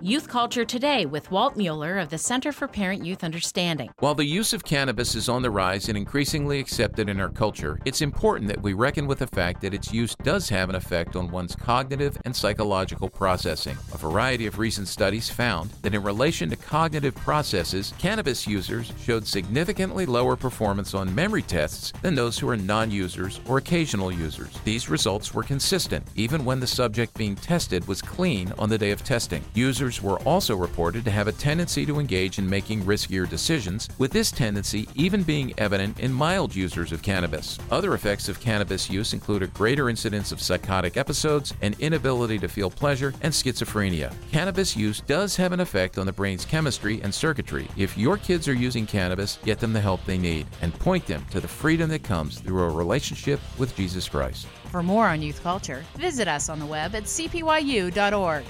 Youth Culture Today with Walt Mueller of the Center for Parent Youth Understanding. While the use of cannabis is on the rise and increasingly accepted in our culture, it's important that we reckon with the fact that its use does have an effect on one's cognitive and psychological processing. A variety of recent studies found that in relation to cognitive processes, cannabis users showed significantly lower performance on memory tests than those who are non users or occasional users. These results were consistent even when the subject being tested was clean on the day of testing. Users were also reported to have a tendency to engage in making riskier decisions, with this tendency even being evident in mild users of cannabis. Other effects of cannabis use include a greater incidence of psychotic episodes, an inability to feel pleasure, and schizophrenia. Cannabis use does have an effect on the brain's chemistry and circuitry. If your kids are using cannabis, get them the help they need and point them to the freedom that comes through a relationship with Jesus Christ. For more on youth culture, visit us on the web at cpyu.org.